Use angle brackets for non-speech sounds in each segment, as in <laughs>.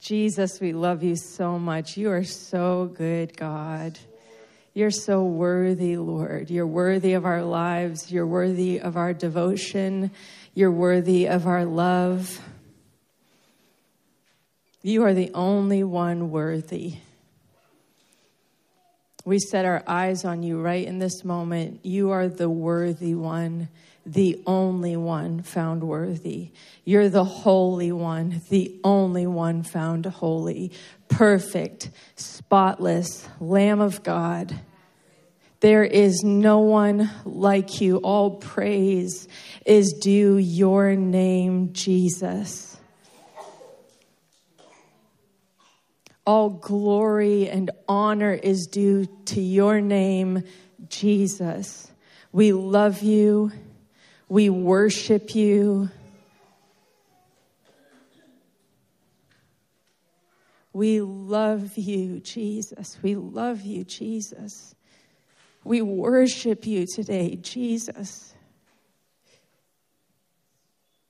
Jesus, we love you so much. You are so good, God. You're so worthy, Lord. You're worthy of our lives. You're worthy of our devotion. You're worthy of our love. You are the only one worthy. We set our eyes on you right in this moment. You are the worthy one, the only one found worthy. You're the holy one, the only one found holy, perfect, spotless, Lamb of God. There is no one like you. All praise is due your name, Jesus. All glory and honor is due to your name, Jesus. We love you. We worship you. We love you, Jesus. We love you, Jesus. We worship you today, Jesus.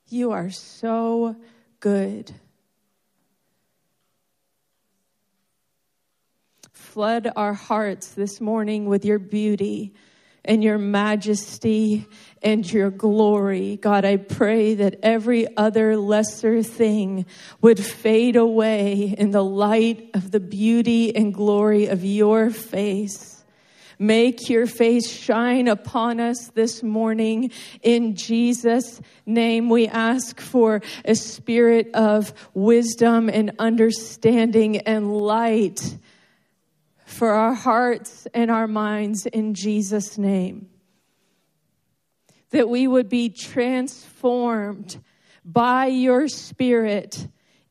You are so good. Flood our hearts this morning with your beauty and your majesty and your glory. God, I pray that every other lesser thing would fade away in the light of the beauty and glory of your face. Make your face shine upon us this morning. In Jesus' name, we ask for a spirit of wisdom and understanding and light for our hearts and our minds in Jesus' name. That we would be transformed by your Spirit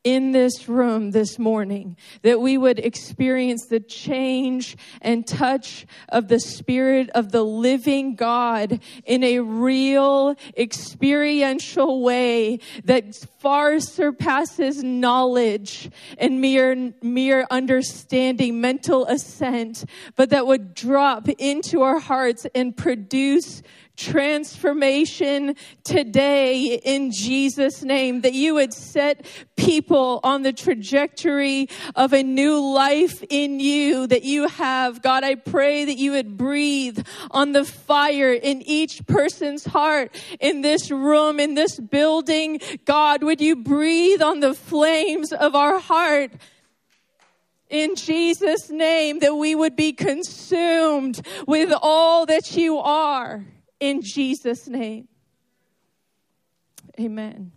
in this room this morning, that we would experience the change and touch of the Spirit of the living God in a real, experiential way that far surpasses knowledge and mere, mere understanding, mental assent, but that would drop into our hearts and produce transformation today in Jesus' name, that you would set people on the trajectory of a new life in you that you have. God, I pray that you would breathe on the fire in each person's heart in this room, in this building. God, would you breathe on the flames of our heart? in Jesus' name that we would be consumed with all that you are in Jesus' name. Amen.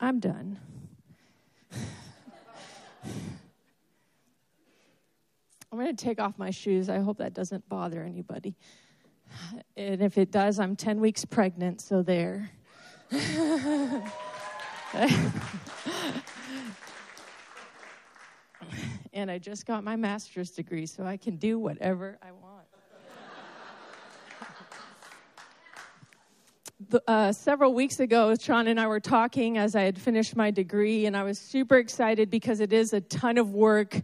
I'm done. I'm going to take off my shoes. I hope that doesn't bother anybody. And if it does, I'm 10 weeks pregnant, so there. <laughs> and I just got my master's degree, so I can do whatever I want. Uh, several weeks ago, Sean and I were talking as I had finished my degree, and I was super excited because it is a ton of work.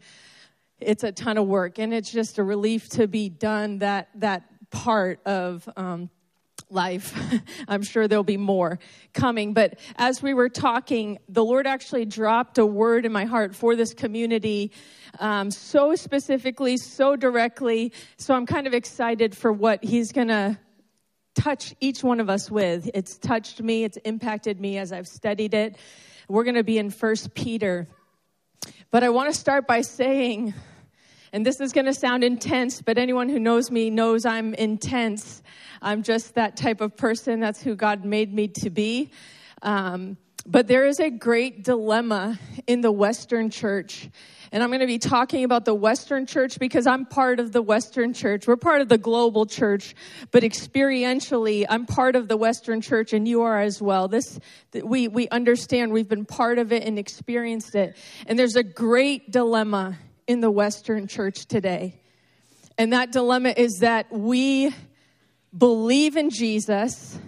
It's a ton of work, and it's just a relief to be done that that part of um, life. <laughs> I'm sure there'll be more coming. But as we were talking, the Lord actually dropped a word in my heart for this community um, so specifically, so directly. So I'm kind of excited for what He's going to touch each one of us with. It's touched me, it's impacted me as I've studied it. We're going to be in First Peter. But I want to start by saying, and this is going to sound intense, but anyone who knows me knows I'm intense. I'm just that type of person. That's who God made me to be. Um, but there is a great dilemma in the Western church and I'm going to be talking about the Western church because I'm part of the Western church. We're part of the global church, but experientially, I'm part of the Western church and you are as well. This, we, we understand we've been part of it and experienced it. And there's a great dilemma in the Western church today. And that dilemma is that we believe in Jesus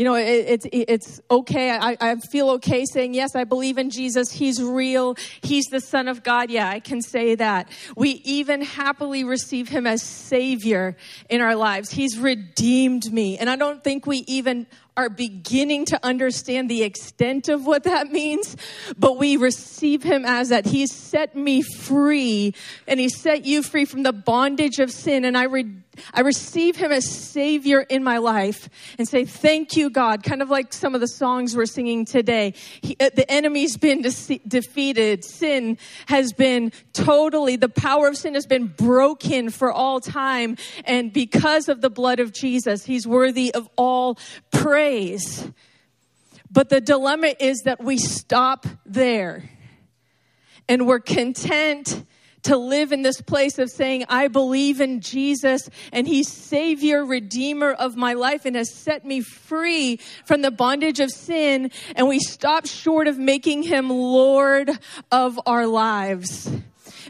you know, it, it's, it's okay. I, I feel okay saying, yes, I believe in Jesus. He's real. He's the Son of God. Yeah, I can say that. We even happily receive Him as Savior in our lives. He's redeemed me. And I don't think we even are beginning to understand the extent of what that means, but we receive him as that. He set me free and he set you free from the bondage of sin. And I re- I receive him as savior in my life and say, thank you, God. Kind of like some of the songs we're singing today. He, uh, the enemy's been de- defeated. Sin has been totally, the power of sin has been broken for all time. And because of the blood of Jesus, he's worthy of all praise. But the dilemma is that we stop there and we're content to live in this place of saying, I believe in Jesus and He's Savior, Redeemer of my life and has set me free from the bondage of sin. And we stop short of making Him Lord of our lives.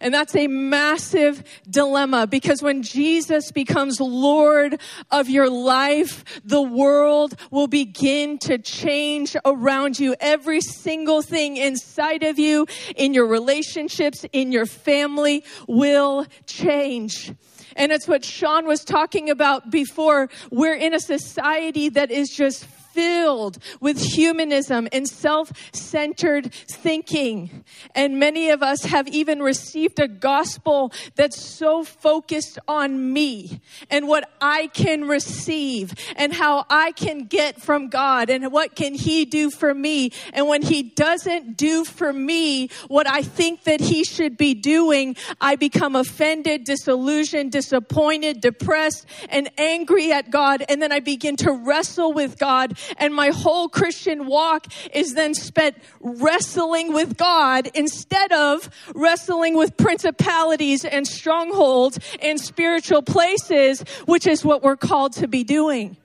And that's a massive dilemma because when Jesus becomes Lord of your life, the world will begin to change around you. Every single thing inside of you, in your relationships, in your family will change. And it's what Sean was talking about before. We're in a society that is just filled with humanism and self centered thinking. And many of us have even received a gospel that's so focused on me and what I can receive and how I can get from God and what can He do for me. And when He doesn't do for me what I think that He should be doing, I become offended, disillusioned, disappointed, depressed, and angry at God. And then I begin to wrestle with God and my whole Christian walk is then spent wrestling with God instead of wrestling with principalities and strongholds in spiritual places, which is what we're called to be doing.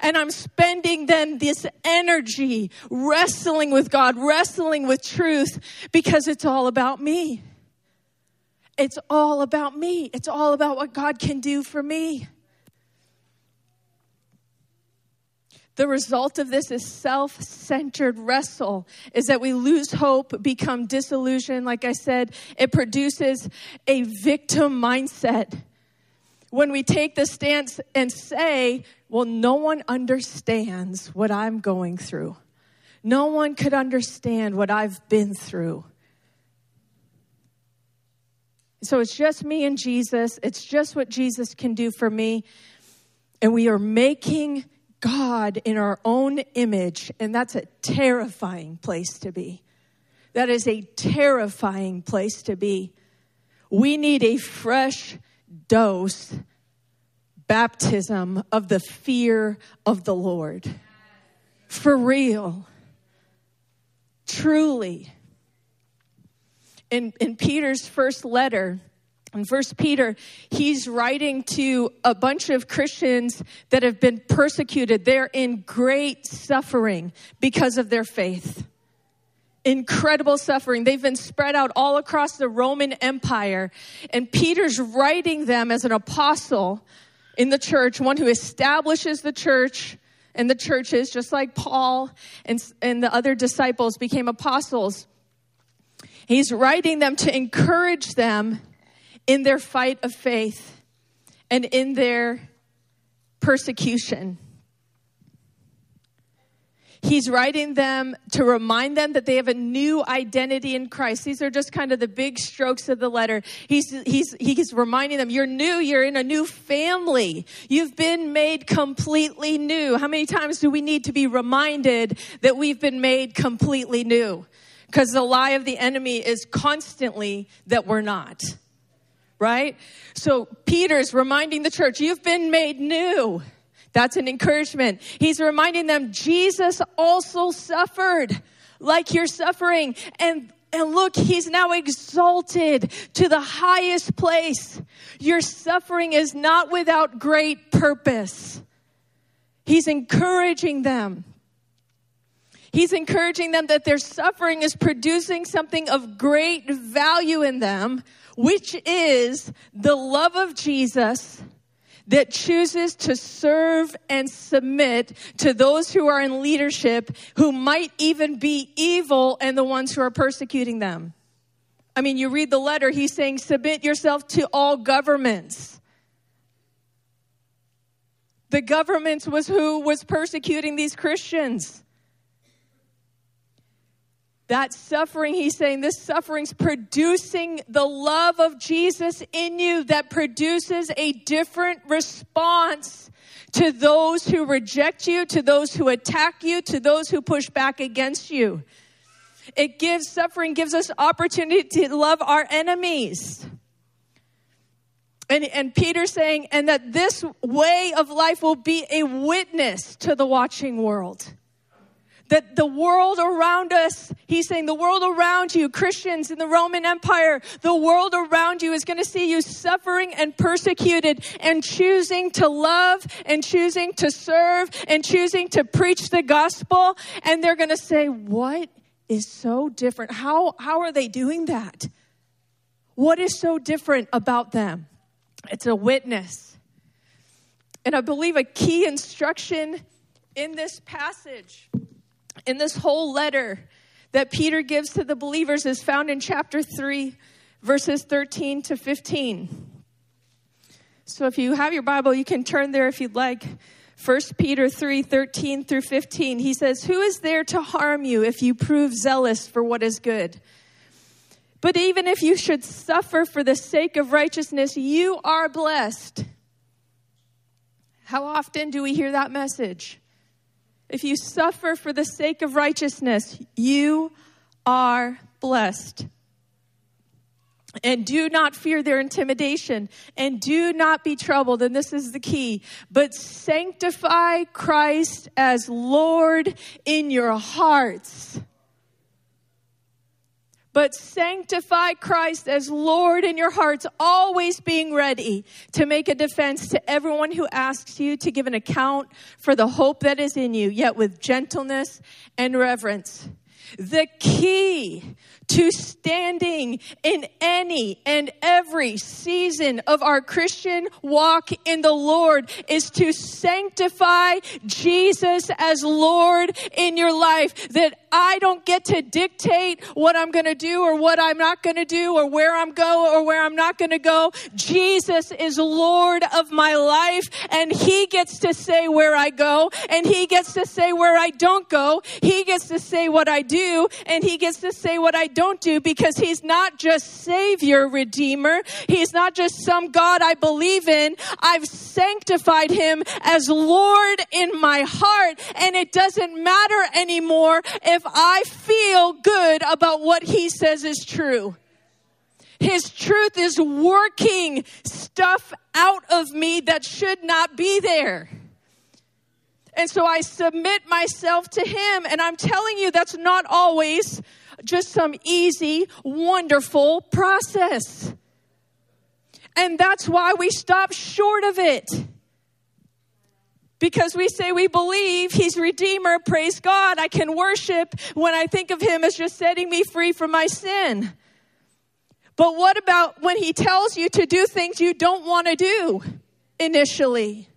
And I'm spending then this energy wrestling with God, wrestling with truth because it's all about me. It's all about me. It's all about what God can do for me. The result of this is self centered wrestle, is that we lose hope, become disillusioned. Like I said, it produces a victim mindset. When we take the stance and say, well, no one understands what I'm going through, no one could understand what I've been through. So it's just me and Jesus. It's just what Jesus can do for me. And we are making God in our own image, and that's a terrifying place to be. That is a terrifying place to be. We need a fresh dose baptism of the fear of the Lord. For real. Truly. In, in Peter's first letter, in First Peter, he's writing to a bunch of Christians that have been persecuted. They're in great suffering because of their faith. Incredible suffering. They've been spread out all across the Roman Empire. And Peter's writing them as an apostle in the church, one who establishes the church and the churches, just like Paul and, and the other disciples became apostles. He's writing them to encourage them in their fight of faith and in their persecution. He's writing them to remind them that they have a new identity in Christ. These are just kind of the big strokes of the letter. He's, he's, he's reminding them, you're new, you're in a new family. You've been made completely new. How many times do we need to be reminded that we've been made completely new? Because the lie of the enemy is constantly that we're not right? So Peter's reminding the church, you've been made new. That's an encouragement. He's reminding them, Jesus also suffered like you're suffering. And and look, he's now exalted to the highest place. Your suffering is not without great purpose. He's encouraging them. He's encouraging them that their suffering is producing something of great value in them, which is the love of Jesus that chooses to serve and submit to those who are in leadership who might even be evil and the ones who are persecuting them. I mean, you read the letter, he's saying, submit yourself to all governments. The government was who was persecuting these Christians. That suffering, he's saying, this suffering's producing the love of Jesus in you that produces a different response to those who reject you, to those who attack you, to those who push back against you. It gives suffering, gives us opportunity to love our enemies. And, and Peter saying, and that this way of life will be a witness to the watching world. That the world around us, he's saying, the world around you, Christians in the Roman Empire, the world around you is going to see you suffering and persecuted and choosing to love and choosing to serve and choosing to preach the gospel. And they're going to say, What is so different? How, how are they doing that? What is so different about them? It's a witness. And I believe a key instruction in this passage, in this whole letter that Peter gives to the believers, is found in chapter 3, verses 13 to 15. So if you have your Bible, you can turn there if you'd like. 1 Peter 3 13 through 15. He says, Who is there to harm you if you prove zealous for what is good? But even if you should suffer for the sake of righteousness, you are blessed. How often do we hear that message? If you suffer for the sake of righteousness, you are blessed. And do not fear their intimidation, and do not be troubled. And this is the key. But sanctify Christ as Lord in your hearts but sanctify Christ as Lord in your hearts, always being ready to make a defense to everyone who asks you to give an account for the hope that is in you, yet with gentleness and reverence. The key to standing in any and every season of our Christian walk in the Lord is to sanctify Jesus as Lord in your life. That I don't get to dictate what I'm going to do or what I'm not going to do or where I'm going or where I'm not going to go. Jesus is Lord of my life and he gets to say where I go and he gets to say where I don't go. He gets to say what I do and he gets to say what I don't do because he's not just savior, redeemer. He's not just some God I believe in. I've sanctified him as Lord in my heart and it doesn't matter anymore if if I feel good about what he says is true. His truth is working stuff out of me that should not be there. And so I submit myself to him. And I'm telling you, that's not always just some easy, wonderful process. And that's why we stop short of it because we say we believe he's redeemer. Praise god. I can worship when i think of him as just setting me free from my sin. But what about when he tells you to do things you don't want to do initially?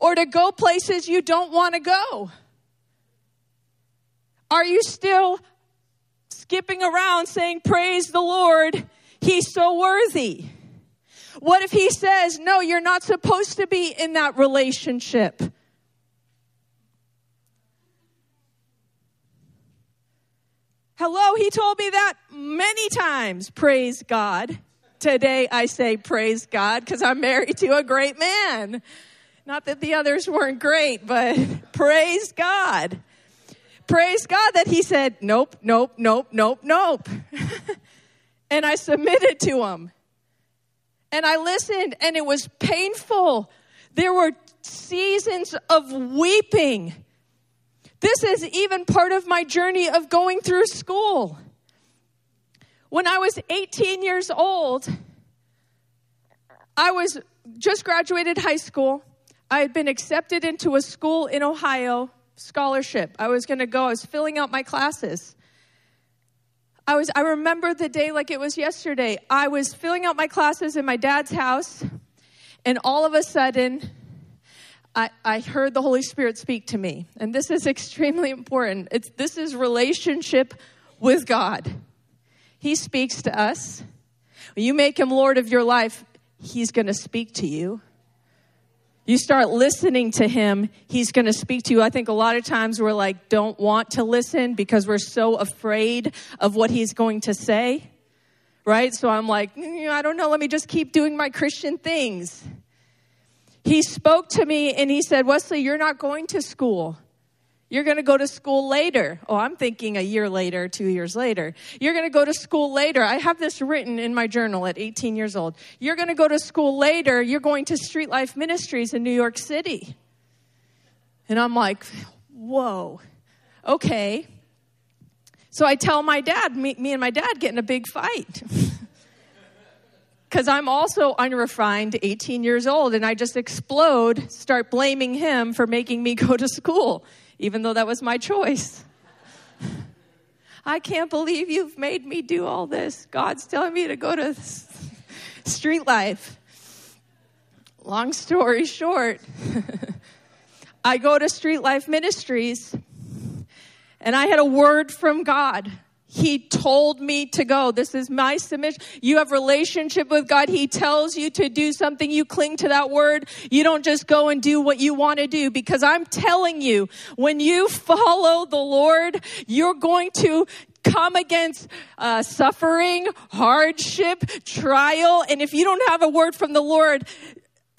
Or to go places you don't want to go? Are you still skipping around saying praise the lord. He's so worthy what if he says, no, you're not supposed to be in that relationship? Hello, he told me that many times. Praise God. Today I say praise God because I'm married to a great man. Not that the others weren't great, but <laughs> praise God. Praise God that he said, nope, nope, nope, nope, nope. <laughs> and I submitted to him. And I listened, and it was painful. There were seasons of weeping. This is even part of my journey of going through school. When I was 18 years old, I was just graduated high school. I had been accepted into a school in Ohio, scholarship. I was going to go. I was filling out my classes. I was I remember the day like it was yesterday. I was filling out my classes in my dad's house, and all of a sudden I, I heard the Holy Spirit speak to me. And this is <laughs> extremely important. It's, this is relationship with God. He speaks to us. When you make him Lord of your life, he's going to speak to you. You start listening to him, he's going to speak to you. I think a lot of times we're like, don't want to listen because we're so afraid of what he's going to say, right? So I'm like, mm, I don't know, let me just keep doing my Christian things. He spoke to me and he said, Weslea, you're not going to school. You're going to go to school later. Oh, I'm thinking a year later, two years later. You're going to go to school later. I have this written in my journal at 18 years old. You're going to go to school later. You're going to Street Life Ministries in New York City. And I'm like, whoa, okay. So I tell my dad, me, me and my dad get in a big fight. <laughs> Because I'm also unrefined, 18 years old, and I just explode, start blaming him for making me go to school even though that was my choice. I can't believe you've made me do all this. God's telling me to go to <laughs> street life. Long story short, <laughs> I go to Street Life Ministries and I had a word from God. He told me to go. This is my submission. You have relationship with God. He tells you to do something. You cling to that word. You don't just go and do what you want to do because I'm telling you, when you follow the Lord, you're going to come against uh, suffering, hardship, trial. And if you don't have a word from the Lord,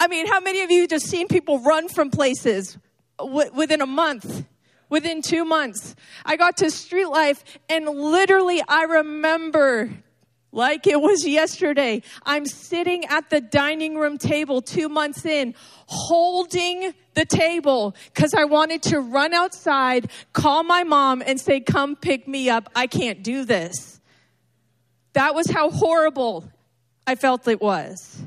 I mean, how many of you just seen people run from places w- within a month? Within two months. I got to Street Life and literally I remember like it was yesterday. I'm sitting at the dining room table two months in, holding the table because I wanted to run outside, call my mom, and say, Come pick me up. I can't do this. That was how horrible I felt it was.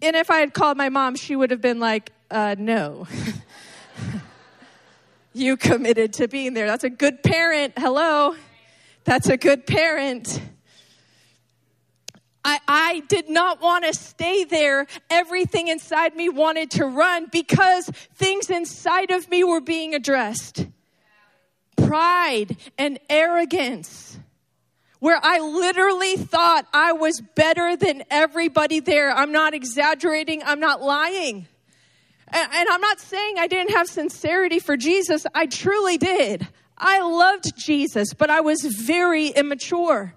And if I had called my mom, she would have been like, uh, No. <laughs> you committed to being there. That's a good parent. Hello. That's a good parent. I, I did not want to stay there. Everything inside me wanted to run because things inside of me were being addressed. Pride and arrogance, where I literally thought I was better than everybody there. I'm not exaggerating, I'm not lying. And I'm not saying I didn't have sincerity for Jesus. I truly did. I loved Jesus, but I was very immature.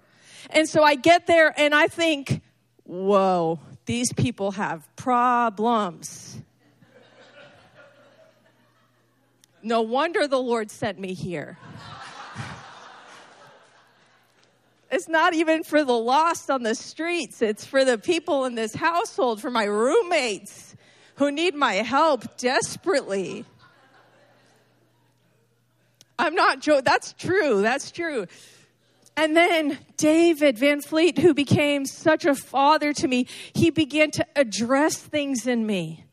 And so I get there and I think, whoa, these people have problems. No wonder the Lord sent me here. It's not even for the lost on the streets, it's for the people in this household, for my roommates who need my help desperately. I'm not joking. That's true. That's true. And then David Van Fleet, who became such a father to me, he began to address things in me.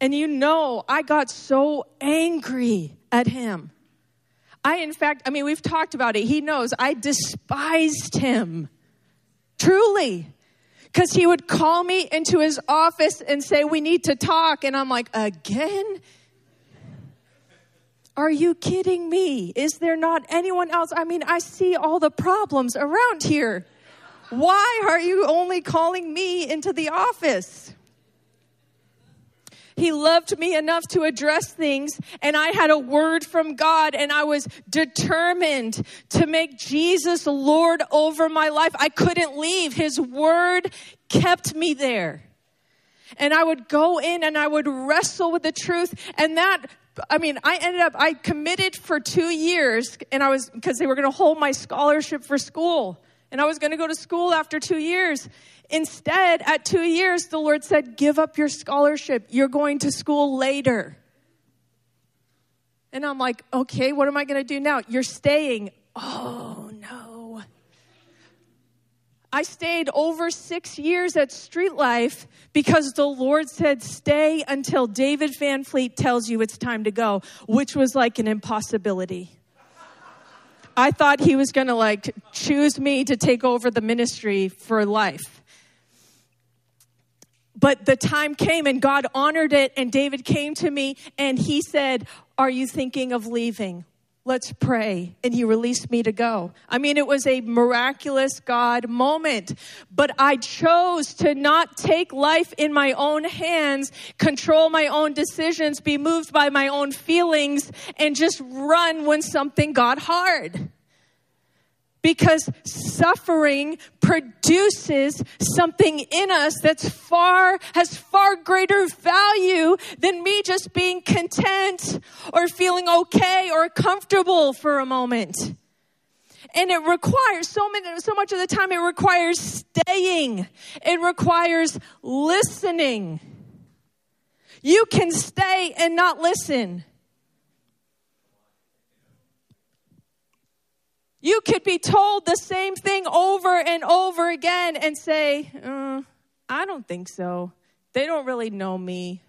And you know, I got so angry at him. I, in fact, I mean, we've talked about it. He knows I despised him. Truly because he would call me into his office and say, We need to talk. And I'm like, Again? Are you kidding me? Is there not anyone else? I mean, I see all the problems around here. Why are you only calling me into the office? He loved me enough to address things, and I had a word from God, and I was determined to make Jesus Lord over my life. I couldn't leave. His word kept me there. And I would go in and I would wrestle with the truth, and that I mean, I ended up, I committed for two years, and I was, because they were going to hold my scholarship for school. And I was going to go to school after two years. Instead, at two years, the Lord said, Give up your scholarship. You're going to school later. And I'm like, Okay, what am I going to do now? You're staying. Oh, no. I stayed over six years at Street Life because the Lord said, Stay until David Van Fleet tells you it's time to go, which was like an impossibility. I thought he was going to like choose me to take over the ministry for life. But the time came and God honored it, and David came to me and he said, Are you thinking of leaving? Let's pray. And he released me to go. I mean, it was a miraculous God moment, but I chose to not take life in my own hands, control my own decisions, be moved by my own feelings, and just run when something got hard because suffering produces something in us that's far has far greater value than me just being content or feeling okay or comfortable for a moment. And it requires so many so much of the time it requires staying. It requires listening. You can stay and not listen You could be told the same thing over and over again and say, uh, I don't think so. They don't really know me.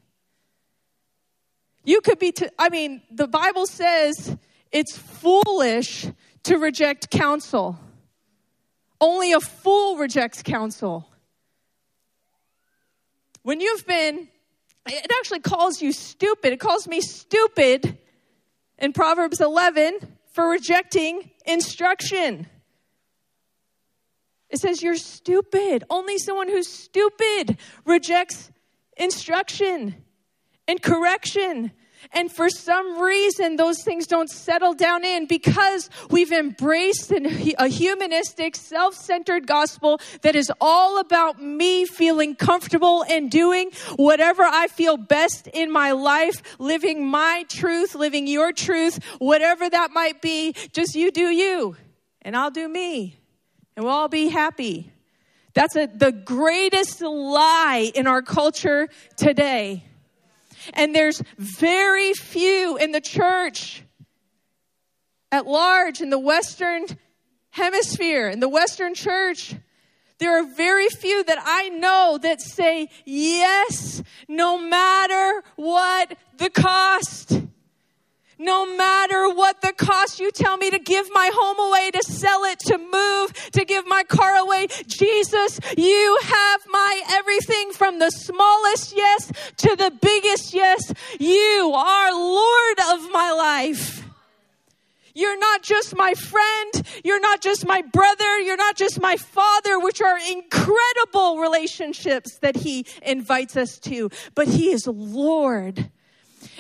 You could be, t- I mean, the Bible says it's foolish to reject counsel. Only a fool rejects counsel. When you've been, it actually calls you stupid. It calls me stupid in Proverbs 11 for rejecting instruction. It says you're stupid. Only someone who's stupid rejects instruction and correction. And for some reason, those things don't settle down in because we've embraced a humanistic, self centered gospel that is all about me feeling comfortable and doing whatever I feel best in my life, living my truth, living your truth, whatever that might be. Just you do you, and I'll do me, and we'll all be happy. That's a, the greatest lie in our culture today. And there's very few in the church at large in the Western hemisphere, in the Western church. There are very few that I know that say yes, no matter what the cost. No matter what the cost, you tell me to give my home away, to sell it, to move, to give my car away. Jesus, you have my everything from the smallest yes to the biggest yes. You are Lord of my life. You're not just my friend. You're not just my brother. You're not just my father, which are incredible relationships that he invites us to, but he is Lord.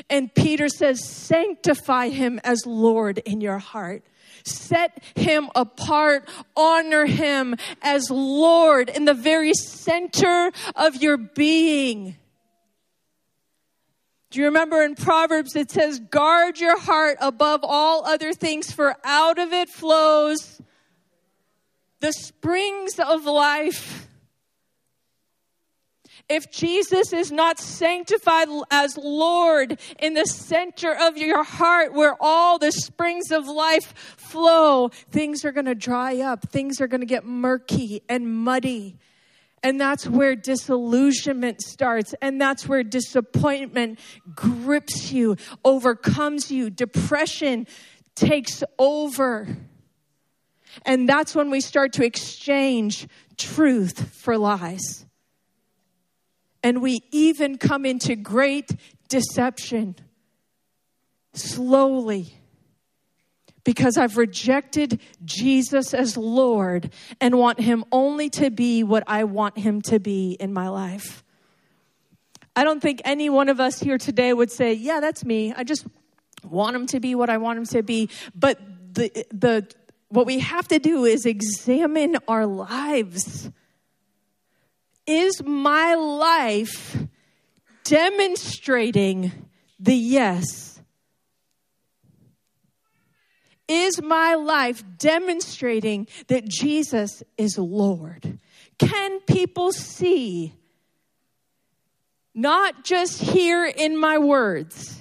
And Peter says, Sanctify him as Lord in your heart. Set him apart. Honor him as Lord in the very center of your being. Do you remember in Proverbs it says, Guard your heart above all other things, for out of it flows the springs of life if Jesus is not sanctified as Lord in the center of your heart where all the springs of life flow, things are going to dry up. Things are going to get murky and muddy. And that's where disillusionment starts. And that's where disappointment grips you, overcomes you. Depression takes over. And that's when we start to exchange truth for lies. And we even come into great deception slowly because I've rejected Jesus as Lord and want Him only to be what I want Him to be in my life. I don't think any one of us here today would say, Yeah, that's me. I just want Him to be what I want Him to be. But the, the, what we have to do is examine our lives is my life demonstrating the yes? Is my life demonstrating that Jesus is Lord? Can people see, not just hear in my words,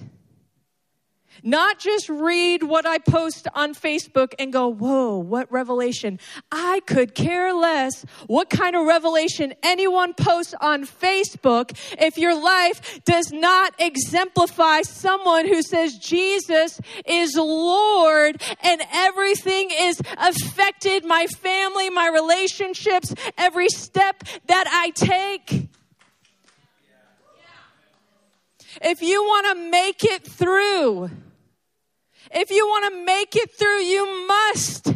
not just read what I post on Facebook and go, whoa, what revelation. I could care less what kind of revelation anyone posts on Facebook if your life does not exemplify someone who says Jesus is Lord and everything is affected my family, my relationships, every step that I take. If you want to make it through, If you want to make it through, you must.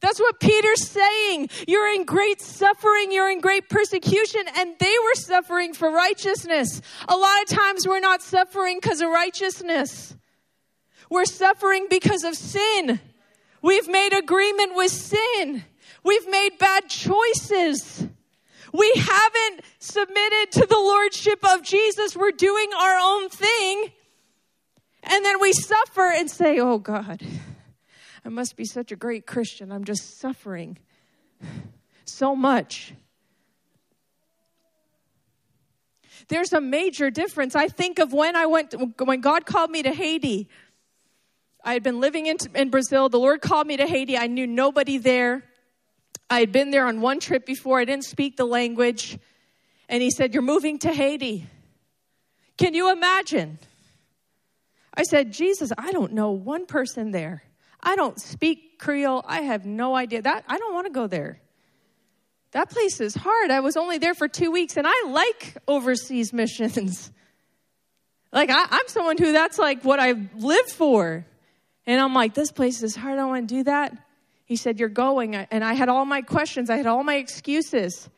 That's what Peter's saying. You're in great suffering, you're in great persecution, and they were suffering for righteousness. A lot of times we're not suffering because of righteousness. We're suffering because of sin. We've made agreement with sin. We've made bad choices. We haven't submitted to the lordship of Jesus. We're doing our own thing. And then we suffer and say, Oh God, I must be such a great Christian. I'm just suffering so much. There's a major difference. I think of when I went, when God called me to Haiti. I had been living in, in Brazil. The Lord called me to Haiti. I knew nobody there. I had been there on one trip before. I didn't speak the language. And He said, You're moving to Haiti. Can you imagine? I said, Jesus, I don't know one person there. I don't speak Creole. I have no idea. That I don't want to go there. That place is hard. I was only there for two weeks and I like overseas <laughs> missions. like I, I'm someone who that's like what I live for. And I'm like, this place is hard. I don't want to do that. He said, You're going. And I had all my questions, I had all my excuses.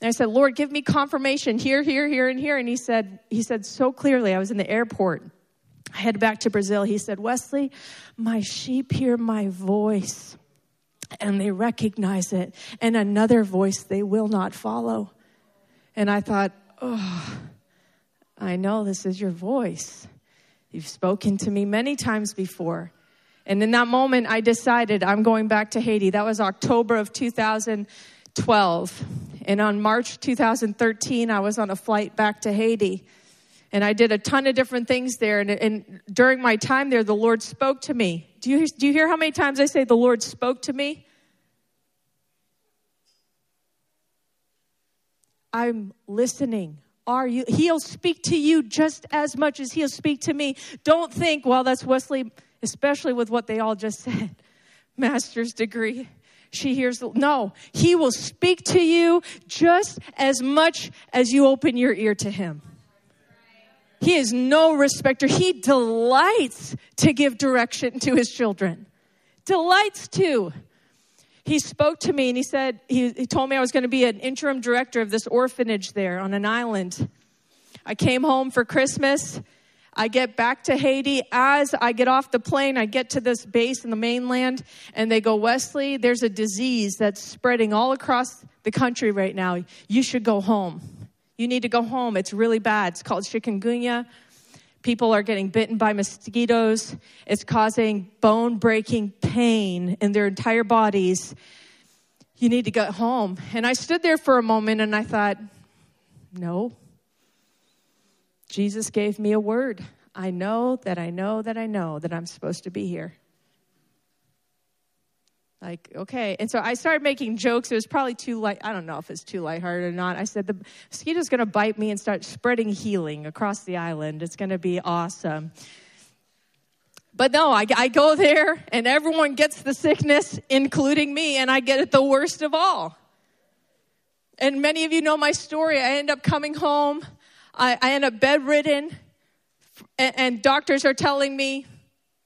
And I said, Lord, give me confirmation here, here, here, and here. And he said, He said so clearly, I was in the airport. I head back to Brazil. He said, Weslea, my sheep hear my voice and they recognize it, and another voice they will not follow. And I thought, oh, I know this is your voice. You've spoken to me many times before. And in that moment, I decided I'm going back to Haiti. That was October of 2012. And on March 2013, I was on a flight back to Haiti. And I did a ton of different things there. And, and during my time there, the Lord spoke to me. Do you, do you hear how many times I say the Lord spoke to me? I'm listening. Are you? He'll speak to you just as much as he'll speak to me. Don't think, well, that's Weslea, especially with what they all just <laughs> said. Master's degree. She hears, no, he will speak to you just as much as you open your ear to him. He is no respecter. He delights to give direction to his children. Delights to. He spoke to me and he said, he, he told me I was going to be an interim director of this orphanage there on an island. I came home for Christmas. I get back to Haiti. As I get off the plane, I get to this base in the mainland, and they go, Weslea, there's a disease that's spreading all across the country right now. You should go home. You need to go home. It's really bad. It's called chikungunya. People are getting bitten by mosquitoes. It's causing bone breaking pain in their entire bodies. You need to get home. And I stood there for a moment and I thought, no. Jesus gave me a word. I know that I know that I know that I'm supposed to be here. Like, okay. And so I started making jokes. It was probably too light. I don't know if it's too lighthearted or not. I said, the mosquito's going to bite me and start spreading healing across the island. It's going to be awesome. But no, I, I go there and everyone gets the sickness, including me, and I get it the worst of all. And many of you know my story. I end up coming home. I, I end up bedridden, and, and doctors are telling me,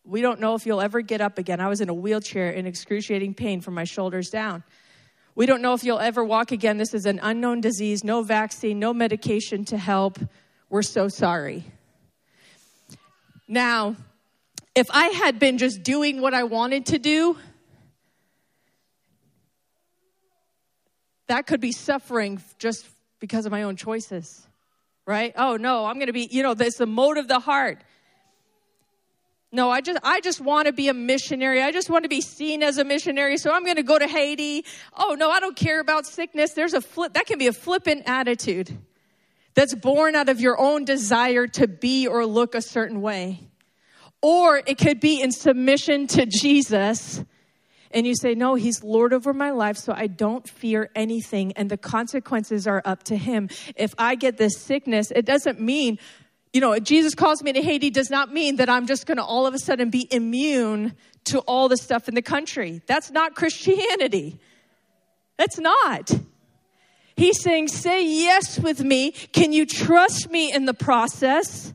we don't know if you'll ever get up again. I was in a wheelchair in excruciating pain from my shoulders down. We don't know if you'll ever walk again. This is an unknown disease, no vaccine, no medication to help. We're so sorry. Now, if I had been just doing what I wanted to do, that could be suffering just because of my own choices, right? Oh no, I'm going to be, you know, there's the mode of the heart. No, I just I just want to be a missionary. I just want to be seen as a missionary. So I'm going to go to Haiti. Oh no, I don't care about sickness. There's a flip that can be a flippant attitude that's born out of your own desire to be or look a certain way. Or it could be in submission to Jesus and you say, No, He's Lord over my life, so I don't fear anything, and the consequences are up to Him. If I get this sickness, it doesn't mean you know, Jesus calls me to Haiti does not mean that I'm just going to all of a sudden be immune to all the stuff in the country. That's not Christianity. That's not. He's saying, say yes with me. Can you trust me in the process?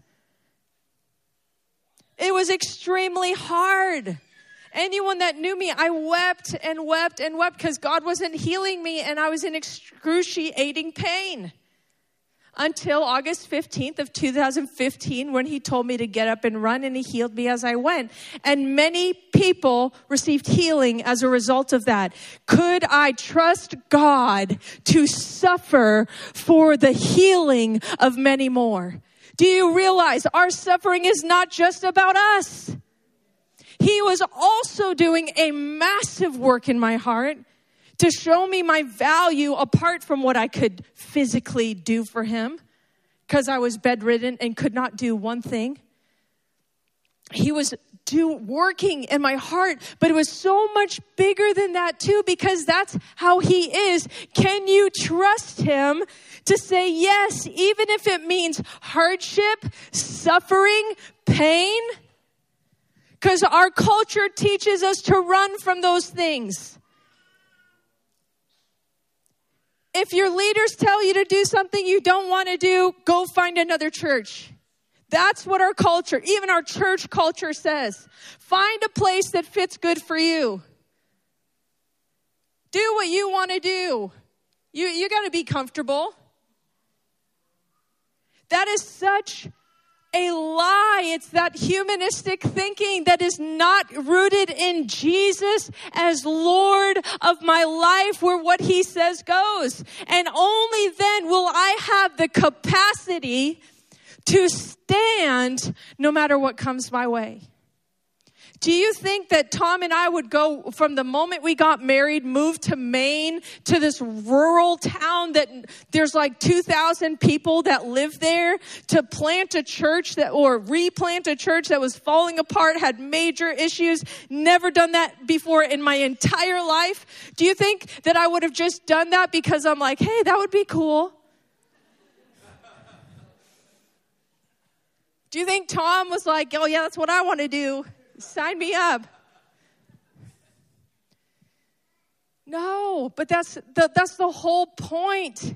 It was extremely hard. Anyone that knew me, I wept and wept and wept because God wasn't healing me and I was in excruciating pain until August 15th of 2015 when he told me to get up and run and he healed me as I went. And many people received healing as a result of that. Could I trust God to suffer for the healing of many more? Do you realize our suffering is not just about us? He was also doing a massive work in my heart to show me my value apart from what I could physically do for him because I was bedridden and could not do one thing. He was do working in my heart, but it was so much bigger than that too because that's how he is. Can you trust him to say yes even if it means hardship, suffering, pain? Cuz our culture teaches us to run from those things. If your leaders tell you to do something you don't want to do, go find another church. That's what our culture, even our church culture says. Find a place that fits good for you. Do what you want to do. You, you got to be comfortable. That is such a lie. It's that humanistic thinking that is not rooted in Jesus as Lord of my life, where what he says goes. And only then will I have the capacity to stand no matter what comes my way. Do you think that Tom and I would go from the moment we got married, move to Maine to this rural town that there's like 2,000 people that live there to plant a church that, or replant a church that was falling apart, had major issues, never done that before in my entire life? Do you think that I would have just done that because I'm like, hey, that would be cool? Do you think Tom was like, oh yeah, that's what I want to do? Sign me up. No, but that's the, that's the whole point.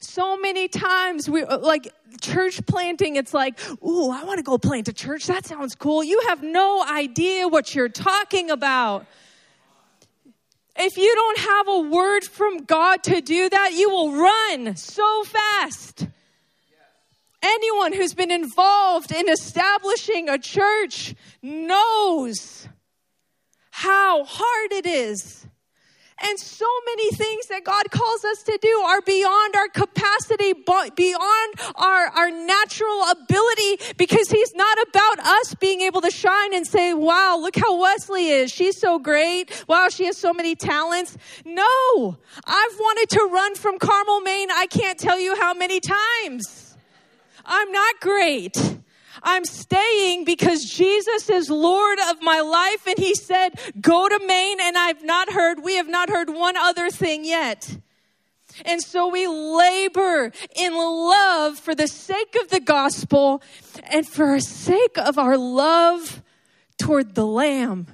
So many times we uh, like church planting, it's like, ooh, I want to go plant a church. That sounds cool. You have no idea what you're talking about. If you don't have a word from God to do that, you will run so fast. Anyone who's been involved in establishing a church knows how hard it is. And so many things that God calls us to do are beyond our capacity, beyond our, our natural ability, because He's not about us being able to shine and say, wow, look how Weslea is. She's so great. Wow, she has so many talents. No, I've wanted to run from Carmel, Maine, I can't tell you how many times. I'm not great. I'm staying because Jesus is Lord of my life. And he said, go to Maine. And I've not heard, we have not heard one other thing yet. And so we labor in love for the sake of the gospel and for the sake of our love toward the Lamb,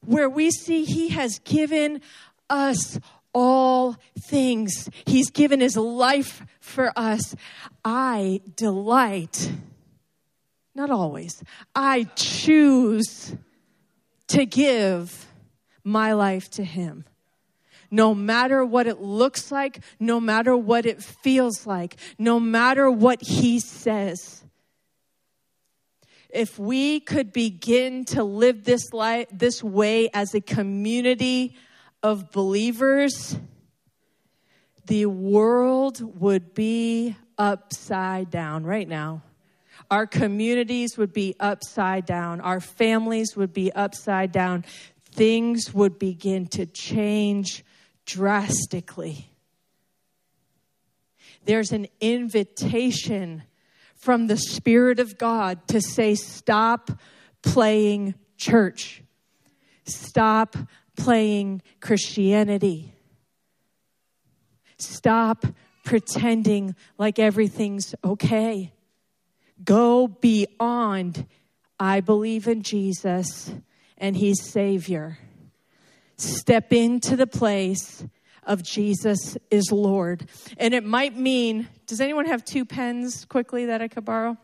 where we see He has given us all things. He's given His life for us. I delight, not always, I choose to give my life to Him. No matter what it looks like, no matter what it feels like, no matter what He says. If we could begin to live this life this way as a community of believers, the world would be upside down right now. Our communities would be upside down. Our families would be upside down. Things would begin to change drastically. There's an invitation from the Spirit of God to say, Stop playing church. Stop playing Christianity. Stop pretending like everything's okay. Go beyond, I believe in Jesus and He's Savior. Step into the place of Jesus is Lord. And it might mean, does anyone have two pens quickly that I could borrow?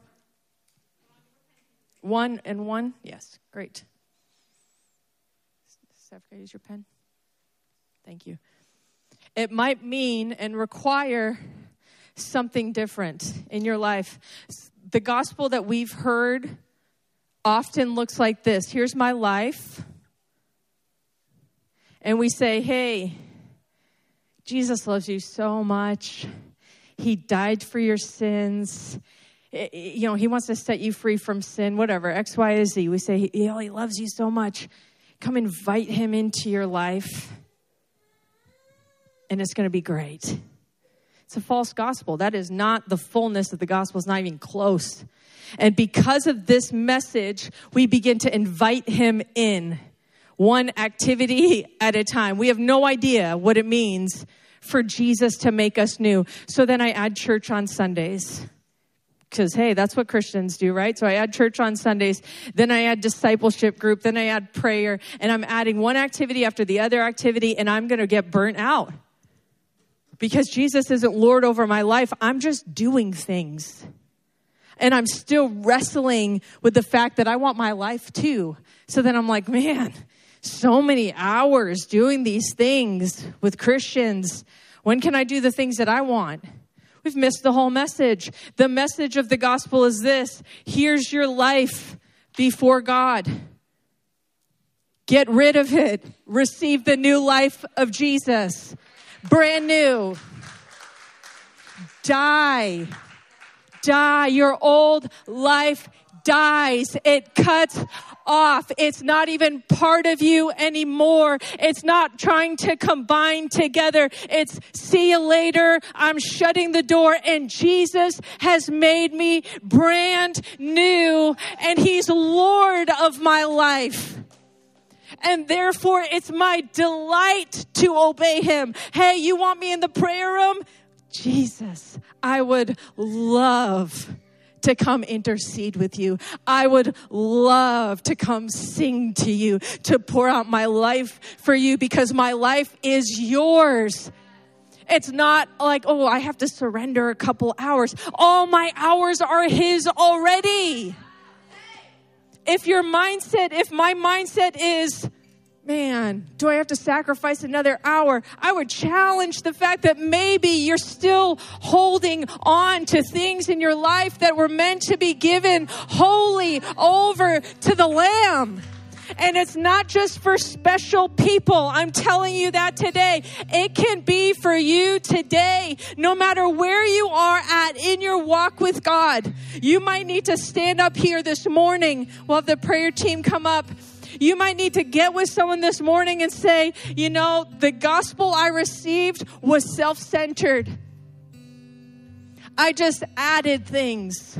One and one? Yes, great. Steph, can I use your pen? Thank you. It might mean and require something different in your life. The gospel that we've heard often looks like this here's my life. And we say, hey, Jesus loves you so much. He died for your sins. You know, He wants to set you free from sin, whatever, X, Y, Z. We say, oh, He loves you so much. Come invite Him into your life, and it's going to be great. It's a false gospel. That is not the fullness of the gospel, it's not even close. And because of this message, we begin to invite Him in one activity at a time. We have no idea what it means for Jesus to make us new. So then I add church on Sundays. Because, hey, that's what Christians do, right? So I add church on Sundays, then I add discipleship group, then I add prayer, and I'm adding one activity after the other activity, and I'm going to get burnt out. Because Jesus isn't Lord over my life, I'm just doing things. And I'm still wrestling with the fact that I want my life too. So then I'm like, man, so many hours doing these things with Christians. When can I do the things that I want? We've missed the whole message. The message of the gospel is this here's your life before God. Get rid of it. Receive the new life of Jesus. Brand new. Die. Die. Your old life dies. It cuts off. It's not even part of you anymore. It's not trying to combine together. It's see you later. I'm shutting the door and Jesus has made me brand new and he's Lord of my life and therefore it's my delight to obey him. Hey, you want me in the prayer room? Jesus, I would love to come intercede with you. I would love to come sing to you, to pour out my life for you because my life is yours. It's not like, oh, I have to surrender a couple hours. All my hours are His already. If your mindset, if my mindset is, man, do I have to sacrifice another hour? I would challenge the fact that maybe you're still holding on to things in your life that were meant to be given wholly over to the Lamb. And it's not just for special people. I'm telling you that today. It can be for you today, no matter where you are at in your walk with God. You might need to stand up here this morning. Have the prayer team come up you might need to get with someone this morning and say, you know, the gospel I received was self centered. I just added things.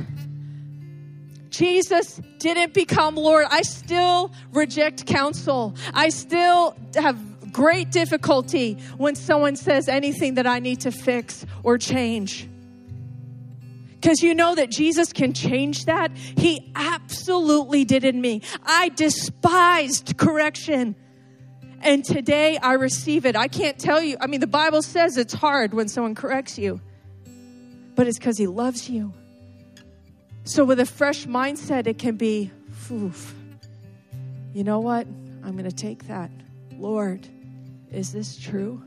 Jesus didn't become Lord. I still reject counsel. I still have great difficulty when someone says anything that I need to fix or change. Because you know that Jesus can change that. He absolutely did in me. I despised correction. And today I receive it. I can't tell you. I mean, the Bible says it's hard when someone corrects you, but it's because He loves you. So, with a fresh mindset, it can be, oof, you know what? I'm going to take that. Lord, is this true?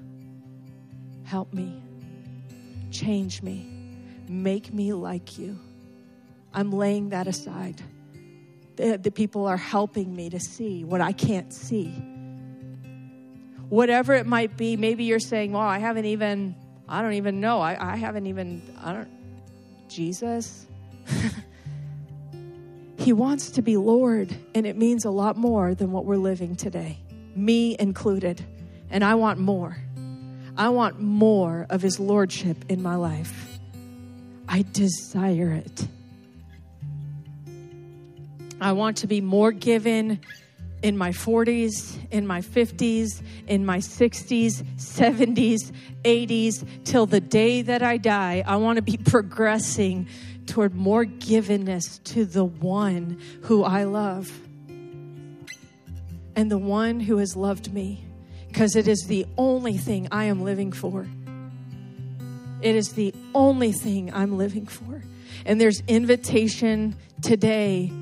Help me. Change me. Make me like you. I'm laying that aside. The, the, people are helping me to see what I can't see. Whatever it might be, maybe you're saying, well, I haven't even, I don't even know. I, I haven't even, I don't, Jesus? <laughs> he wants to be Lord, and it means a lot more than what we're living today, me included. And I want more. I want more of His Lordship in my life. I desire it. I want to be more given in my 40s, in my 50s, in my 60s, 70s, 80s, till the day that I die. I want to be progressing toward more givenness to the one who I love and the one who has loved me, because it is the only thing I am living for. It is the only thing I'm living for. And there's invitation today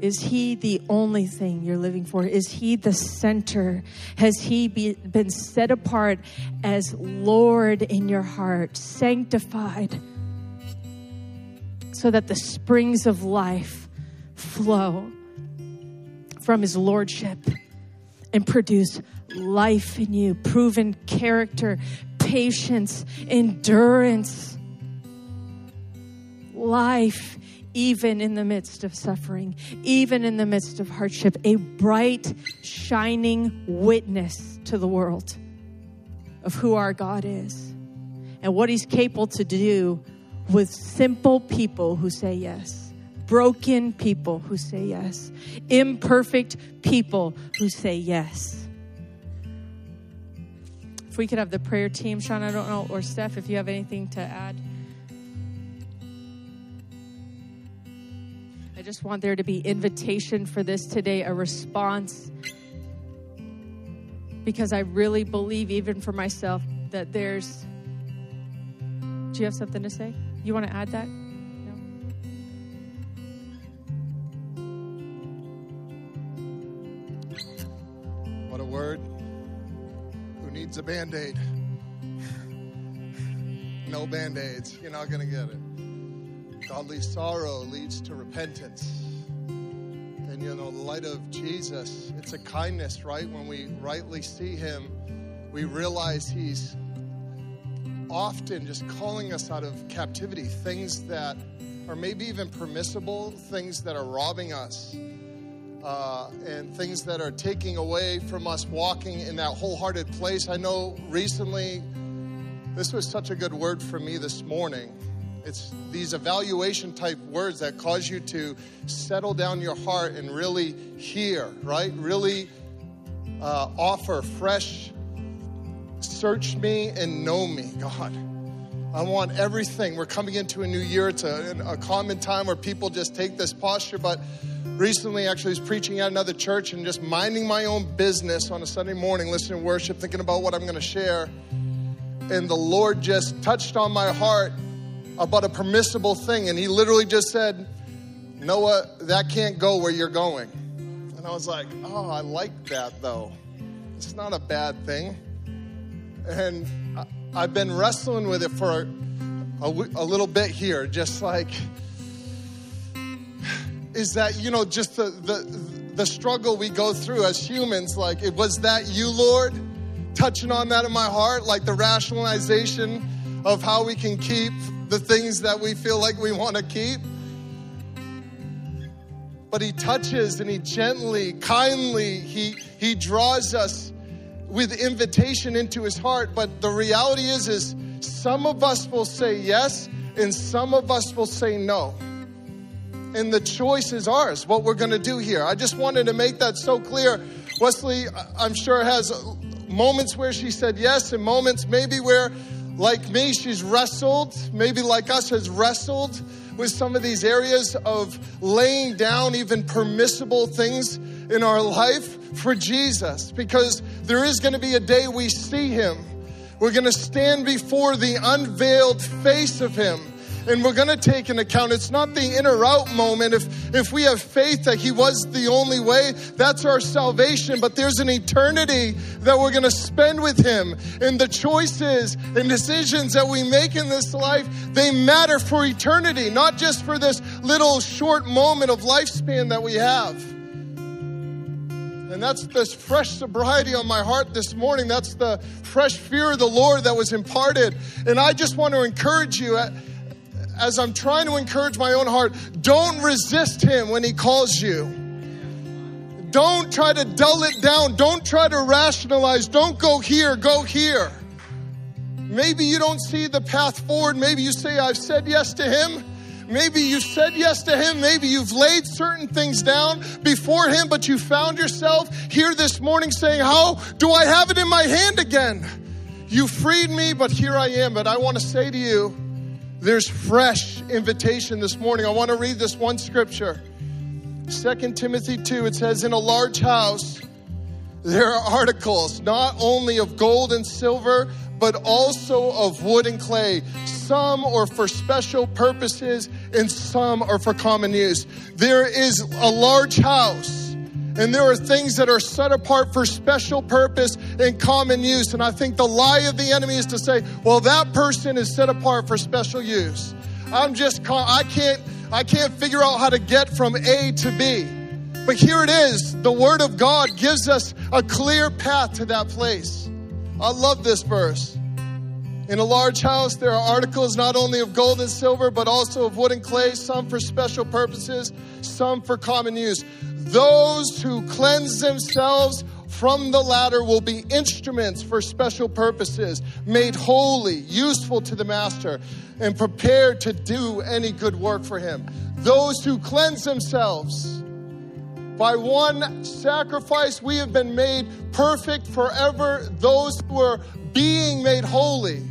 Is He the only thing you're living for? Is He the center? Has He be, been set apart as Lord in your heart, sanctified, so that the springs of life flow from His Lordship and produce life in you, proven character, patience, endurance, life even in the midst of suffering, even in the midst of hardship, a bright, shining witness to the world of who our God is and what He's capable to do with simple people who say yes, broken people who say yes, imperfect people who say yes. If we could have the prayer team, Sean, I don't know, or Steph, if you have anything to add. I just want there to be invitation for this today, a response. Because I really believe, even for myself, that there's. Do you have something to say? You want to add that? No? What a word. Who needs a band aid? <laughs> no band aids. You're not going to get it. Godly sorrow leads to repentance. And you know, the light of Jesus, it's a kindness, right? When we rightly see him, we realize he's often just calling us out of captivity, things that are maybe even permissible, things that are robbing us. Uh, and things that are taking away from us walking in that wholehearted place. I know recently, this was such a good word for me this morning it's these evaluation type words that cause you to settle down your heart and really hear, right? Really uh, offer fresh, search me and know me, God. I want everything. We're coming into a new year. It's a, a common time where people just take this posture, but recently actually was preaching at another church and just minding my own business on a Sunday morning, listening to worship, thinking about what I'm going to share. And the Lord just touched on my heart about a permissible thing. And he literally just said, Noah, that can't go where you're going. And I was like, oh, I like that though. It's not a bad thing. And I've been wrestling with it for a, a, a little bit here, just like, is that, you know, just the, the, the struggle we go through as humans. Like, it was that you, Lord, touching on that in my heart, like the rationalization of how we can keep the things that we feel like we want to keep. But he touches and he gently, kindly, he, he draws us with invitation into his heart. But the reality is, is some of us will say yes and some of us will say no. And the choice is ours, what we're going to do here. I just wanted to make that so clear. Weslea, I'm sure, has moments where she said yes and moments maybe where like me, she's wrestled, maybe like us, has wrestled with some of these areas of laying down even permissible things in our life for Jesus. Because there is going to be a day we see him. We're going to stand before the unveiled face of him and we're going to take into account. It's not the in or out moment. If if we have faith that he was the only way that's our salvation. But there's an eternity that we're going to spend with him. And the choices and decisions that we make in this life they matter for eternity not just for this little short moment of lifespan that we have. And that's this fresh sobriety on my heart this morning. That's the fresh fear of the Lord that was imparted. And I just want to encourage you as I'm trying to encourage my own heart, don't resist Him when He calls you. Don't try to dull it down. Don't try to rationalize. Don't go here, go here. Maybe you don't see the path forward. Maybe you say, I've said yes to Him. Maybe you said yes to Him. Maybe you've laid certain things down before Him, but you found yourself here this morning saying, How do I have it in my hand again? You freed me, but here I am. But I want to say to you, there's fresh invitation this morning. I want to read this one scripture. 2 Timothy 2, it says, In a large house there are articles not only of gold and silver, but also of wood and clay. Some are for special purposes, and some are for common use. There is a large house. And there are things that are set apart for special purpose and common use. And I think the lie of the enemy is to say, well, that person is set apart for special use. I'm just, I can't, I can't figure out how to get from A to B. But here it is. The Word of God gives us a clear path to that place. I love this verse. In a large house, there are articles not only of gold and silver, but also of wood and clay, some for special purposes, some for common use. Those who cleanse themselves from the latter will be instruments for special purposes, made holy, useful to the master, and prepared to do any good work for him. Those who cleanse themselves. By one sacrifice, we have been made perfect forever. Those who are being made holy.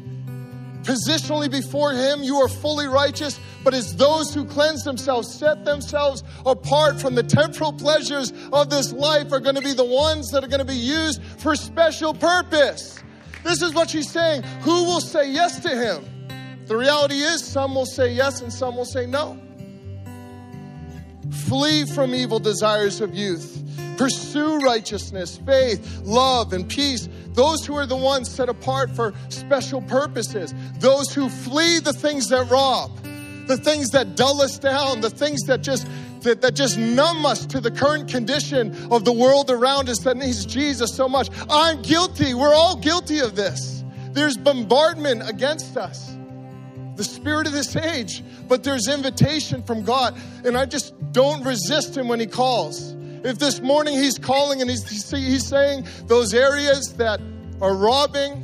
Positionally before Him, you are fully righteous, but as those who cleanse themselves, set themselves apart from the temporal pleasures of this life, are going to be the ones that are going to be used for special purpose. This is what she's saying. Who will say yes to Him? The reality is, some will say yes and some will say no. Flee from evil desires of youth. Pursue righteousness, faith, love, and peace. Those who are the ones set apart for special purposes. Those who flee the things that rob, the things that dull us down, the things that just that, that just numb us to the current condition of the world around us that needs Jesus so much. I'm guilty. We're all guilty of this. There's bombardment against us the spirit of this age, but there's invitation from God. And I just don't resist him when he calls. If this morning he's calling and he's, he's saying those areas that are robbing,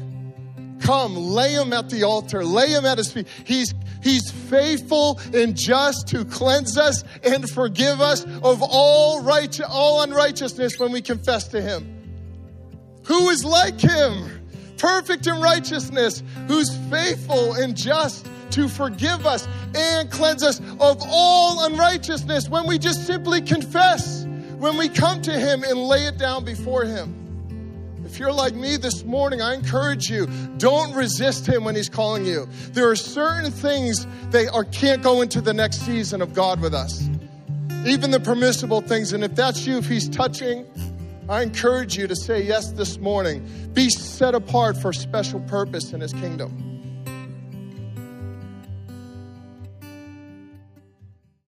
come, lay him at the altar, lay him at his feet. He's He's faithful and just to cleanse us and forgive us of all right, all unrighteousness when we confess to Him. Who is like Him? Perfect in righteousness, who's faithful and just to forgive us and cleanse us of all unrighteousness when we just simply confess, when we come to Him and lay it down before Him. If you're like me this morning, I encourage you don't resist Him when He's calling you. There are certain things that are, can't go into the next season of God with us, even the permissible things. And if that's you, if He's touching, I encourage you to say yes this morning. Be set apart for special purpose in His kingdom.